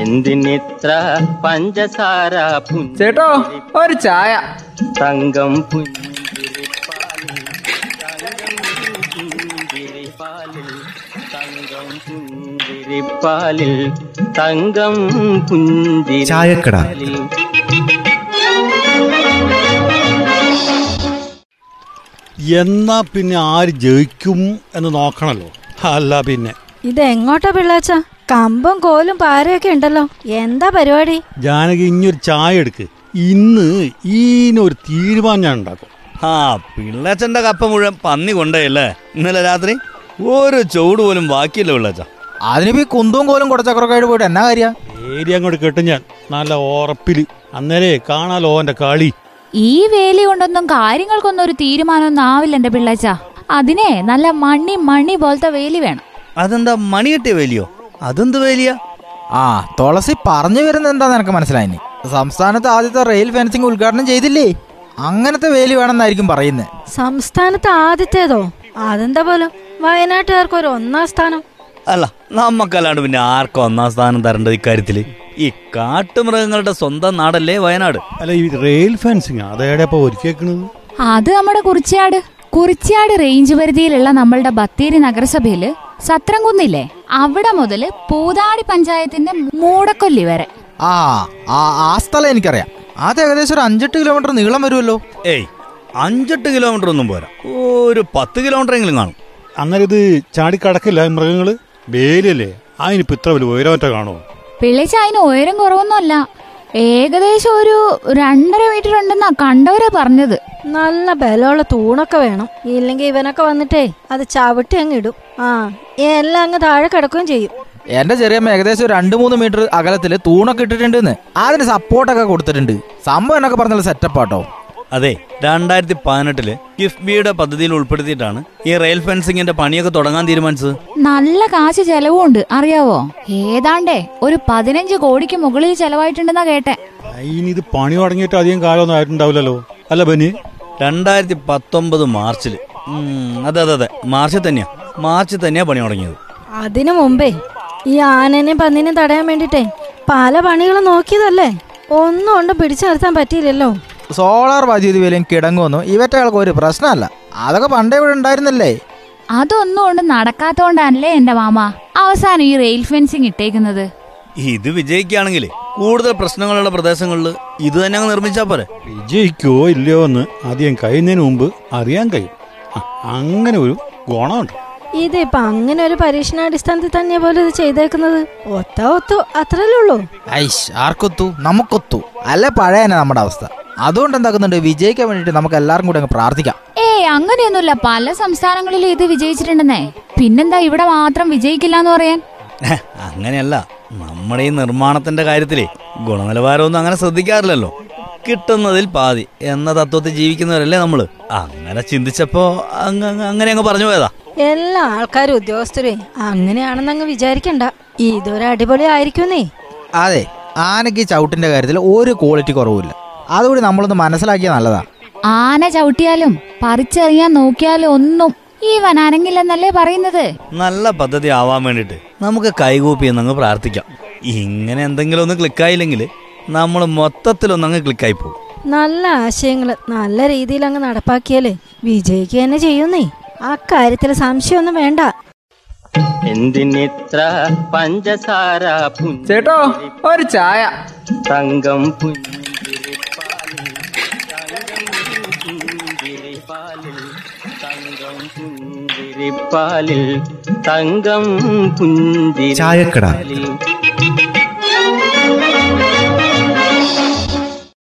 എന്തിനിത്ര പഞ്ചസാര ചേട്ടോ ഒരു ചായ. തങ്കം പുഞ്ചിരിപ്പാലിൽ തങ്കം പുഞ്ചിരിപ്പാലിൽ തങ്കം പുഞ്ചിരി ചായക്കട. എന്നാ പിന്നെ ആര് ജയിക്കും എന്ന് നോക്കണല്ലോ. അല്ല പിന്നെ. ഇത് എങ്ങോട്ടാ പിള്ളാച്ച? കമ്പും കോലും പാരയൊക്കെ ഉണ്ടല്ലോ. എന്താ പരിപാടി? ജാനകി ഇനിയൊരു ചായ എടുക്ക്. ഇന്ന് ഈനൊരു തീരുമാനം ഞാൻ ഉണ്ടാക്കും. ആ പിള്ളച്ചന്റെ കപ്പ മുഴുവൻ പന്നി കൊണ്ടേയല്ലേ ഇന്നലെ രാത്രി ഒരു ചൂട് പോലും ബാക്കിയില്ല പിള്ളച്ച. അതിനിപ്പോ ഈ കുന്തവും കോലും കുടച്ചക്രക്കായിട്ട് പോയിട്ട് എന്നാ കാര്യ? ഏരിയ അങ്ങോട്ട് കെട്ടും ഞാൻ. നല്ല ഉറപ്പിൽ. അന്നേരേ കാണാലോ എന്റെ കളി. ഈ വേലി കൊണ്ടൊന്നും കാര്യങ്ങൾക്കൊന്നും ഒരു തീരുമാനമൊന്നും ആവില്ല എന്റെ പിള്ളച്ച. അതിനെ നല്ല മണി മണി പോലത്തെ വേലി വേണം. അതെന്താ മണി കിട്ടിയ വേലിയോ? അതെന്ത് വേലിയ? ആ തുളസി പറഞ്ഞു വരുന്നത് എന്താ എനിക്ക് മനസ്സിലായി സംസ്ഥാനത്ത് ആദ്യത്തെ റെയിൽ ഫെൻസിംഗ് ഉദ്ഘാടനം ചെയ്തില്ലേ? അങ്ങനത്തെ വേലി വേണമെന്നായിരിക്കും പറയുന്നത് സംസ്ഥാനത്ത് ആദ്യത്തേതോ? അതെന്താ പോലും? വയനാട്ടുകാർക്ക് ഒരു ഒന്നാം സ്ഥാനം. അല്ല നമ്മക്കല്ലാണ്ട് പിന്നെ ആർക്കും ഒന്നാം സ്ഥാനം തരേണ്ടത് ഇക്കാര്യത്തിൽ? ഈ കാട്ടുമൃഗങ്ങളുടെ സ്വന്തം നാടല്ലേ വയനാട്? അല്ല ഈ റെയിൽ ഫെൻസിങ് അതേടെ അത് നമ്മുടെ കുറിച്യാട് കുറിച്യാട് റേഞ്ച് പരിധിയിലുള്ള നമ്മളുടെ ബത്തേരി നഗരസഭയിൽ സത്രം കുന്നില്ലേ? അവിടെ മുതൽ പൂതാടി പഞ്ചായത്തിന്റെ മൂടക്കൊല്ലി വരെ. ആ ആ ആ സ്ഥലം എനിക്കറിയാം. അത് ഏകദേശം ഒരു അഞ്ചെട്ട് കിലോമീറ്റർ നീളം വരുമല്ലോ. ഏയ് അഞ്ചെട്ട് കിലോമീറ്റർ ഒന്നും പോരാ. ഒരു പത്ത് കിലോമീറ്റർ എങ്കിലും കാണും. അങ്ങനെ ഇത് ചാടിക്കടക്കില്ല കടക്കില്ല മൃഗങ്ങൾ? വേലിയല്ലേ? അതിനിപ്പോ ഇത്ര വലിയ ഉയരമറ്റ കാണുമോ പിള്ളേച്ച അതിന് ഉയരം കുറവൊന്നുമല്ല. ഏകദേശം ഒരു രണ്ടര മീറ്റർ ഉണ്ടെന്നാ കണ്ടവരാ പറഞ്ഞത്. നല്ല ബലമുള്ള തൂണൊക്കെ വേണം. ഇല്ലെങ്കിൽ ഇവനൊക്കെ വന്നിട്ടേ അത് ചവിട്ടി അങ്ങ് ഇടും. ആ എല്ലാം അങ്ങ് താഴെ കിടക്കുകയും ചെയ്യും. എന്റെ ചെറിയമ്മ ഏകദേശം ഒരു രണ്ട് മൂന്ന് മീറ്റർ അകലത്തിൽ തൂണൊക്കെ ഇട്ടിട്ടുണ്ട് അതിന് സപ്പോർട്ടൊക്കെ കൊടുത്തിട്ടുണ്ട്. സംഭവം എന്നൊക്കെ പറഞ്ഞാൽ സെറ്റപ്പ് ആട്ടോ. അതെ രണ്ടായിരത്തി പതിനെട്ടിൽ കിഫ്ബിയുടെ പദ്ധതിയിൽ ഉൾപ്പെടുത്തിയിട്ടാണ് ഈ റെയിൽ ഫെൻസിംഗിന്റെ പണിയൊക്കെ തുടങ്ങാൻ തീരുമാനിച്ചത്. നല്ല കാശ് ചെലവുണ്ട് അറിയാവോ? ഏതാണ്ടേ ഒരു പതിനഞ്ച് കോടിക്ക് മുകളിൽ ചെലവായിട്ടുണ്ടെന്നാ കേട്ടെ. ഇത് പണി തുടങ്ങിയിട്ട് അധികം കാലമൊന്നും ആയിട്ടുണ്ടാവില്ലല്ലോ. അല്ല ബനി രണ്ടായിരത്തി പത്തൊമ്പത് മാർച്ചിൽ അതെ അതെ അതെ. മാർച്ചിൽ തന്നെയാ. മാർച്ചിൽ തന്നെയാ പണി തുടങ്ങിയത്. അതിനു മുമ്പേ ഈ ആനനെ പന്നിനെ തടയാൻ വേണ്ടിട്ടേ പല പണികളും നോക്കിയതല്ലേ? ഒന്നും കൊണ്ട് പിടിച്ചു നിർത്താൻ പറ്റിയില്ലല്ലോ. സോളാർ വൈദ്യുതി വിലയും കിടങ്ങുമെന്നും ഇവറ്റകൾക്ക് ഒരു പ്രശ്നമല്ല. അതൊക്കെ പണ്ടേ ഇവിടെ ഉണ്ടായിരുന്നല്ലേ? അതൊന്നും കൊണ്ട് നടക്കാത്തോണ്ടല്ലേ എന്റെ മാമ അവസാനം ഈ റെയിൽ ഫെൻസിങ് ഇട്ടേക്കുന്നത്. ഇത് വിജയിക്കുകയാണെങ്കിൽ കൂടുതൽ പ്രശ്നങ്ങളുള്ള പ്രദേശങ്ങളിൽ ഇത് തന്നെ അങ്ങ് നിർമ്മിച്ചാ പോരെ. വിജയിക്കോ ഇല്ലയോ എന്ന് ആദ്യം കഴിയുന്നതിന് മുമ്പ് അറിയാൻ കഴിയും. അങ്ങനെ ഒരു ഗുണമുണ്ട്. ഇതിപ്പോ അങ്ങനെ ഒരു പരീക്ഷണാടിസ്ഥാനത്തിൽ തന്നെ പോലെ ഇത് ചെയ്തേക്കുന്നത്. ഒത്ത ഒത്തു അത്രല്ലേ ഉള്ളൂ. ഐഷ് ആർക്കൊത്തു? നമുക്കൊത്തു. അല്ല പഴയ നമ്മുടെ അവസ്ഥ? അതുകൊണ്ട് എന്താക്കുന്നുണ്ട് വിജയിക്കാൻ വേണ്ടിട്ട് നമുക്ക് എല്ലാവർക്കും കൂടെ അങ്ങ് പ്രാർത്ഥിക്കാം. ഏയ് അങ്ങനെയൊന്നുമില്ല. പല സംസ്ഥാനങ്ങളിലും ഇത് വിജയിച്ചിട്ടുണ്ടെന്നേ. പിന്നെന്താ ഇവിടെ മാത്രം വിജയിക്കില്ല എന്ന് പറയാൻ? അങ്ങനെയല്ല. നമ്മുടെ ഈ നിർമ്മാണത്തിന്റെ കാര്യത്തിലേ ഗുണനിലവാരമൊന്നും അങ്ങനെ ശ്രദ്ധിക്കാറില്ലല്ലോ. കിട്ടുന്നതിൽ പാതി എന്ന തത്വത്തിൽ ജീവിക്കുന്നവരല്ലേ നമ്മൾ. അങ്ങനെ ചിന്തിച്ചപ്പോ അങ്ങ് അങ്ങ് അങ്ങനെ അങ്ങ് പറഞ്ഞു പോയതാ. എല്ലാ ആൾക്കാരും ഉദ്യോഗസ്ഥരേ അങ്ങനെയാണെന്ന് അങ്ങ് വിചാരിക്കണ്ട. ഇതൊരു അടിപൊളി ആയിരിക്കുന്നേ അതെ ആനയ്ക്ക് ഈ ചവിട്ടിന്റെ കാര്യത്തിൽ ഒരു ക്വാളിറ്റി കുറവില്ല അതുകൂടി നമ്മളൊന്ന് മനസ്സിലാക്കിയ നല്ലതാ. ആന ചവിട്ടിയാലും പറിച്ചറിയാൻ നോക്കിയാലും ഒന്നും ഈ വനാനങ്ങില്ലെന്നല്ലേ പറയുന്നത്? നല്ല പദ്ധതി ആവാൻ വേണ്ടിട്ട് നമുക്ക് കൈകൂപ്പി എന്നങ്ങ് പ്രാർത്ഥിക്കാം. ഇങ്ങനെ എന്തെങ്കിലും ഒന്ന് ക്ലിക്കായില്ലെങ്കിൽ നമ്മൾ മൊത്തത്തിലൊന്നങ്ങ് ക്ലിക്കായി പോകും. നല്ല ആശയങ്ങൾ നല്ല രീതിയിൽ അങ്ങ് നടപ്പാക്കിയാലേ വിജയിക്കുക തന്നെ ചെയ്യുന്നേ. ആ കാര്യത്തിൽ സംശയമൊന്നും വേണ്ട. എന്തിനിത്ര പഞ്ചസാര ചേട്ടോ ഒരു ചായ. തങ്കം പുഞ്ചിരിപ്പാലിൽ ചായക്കട.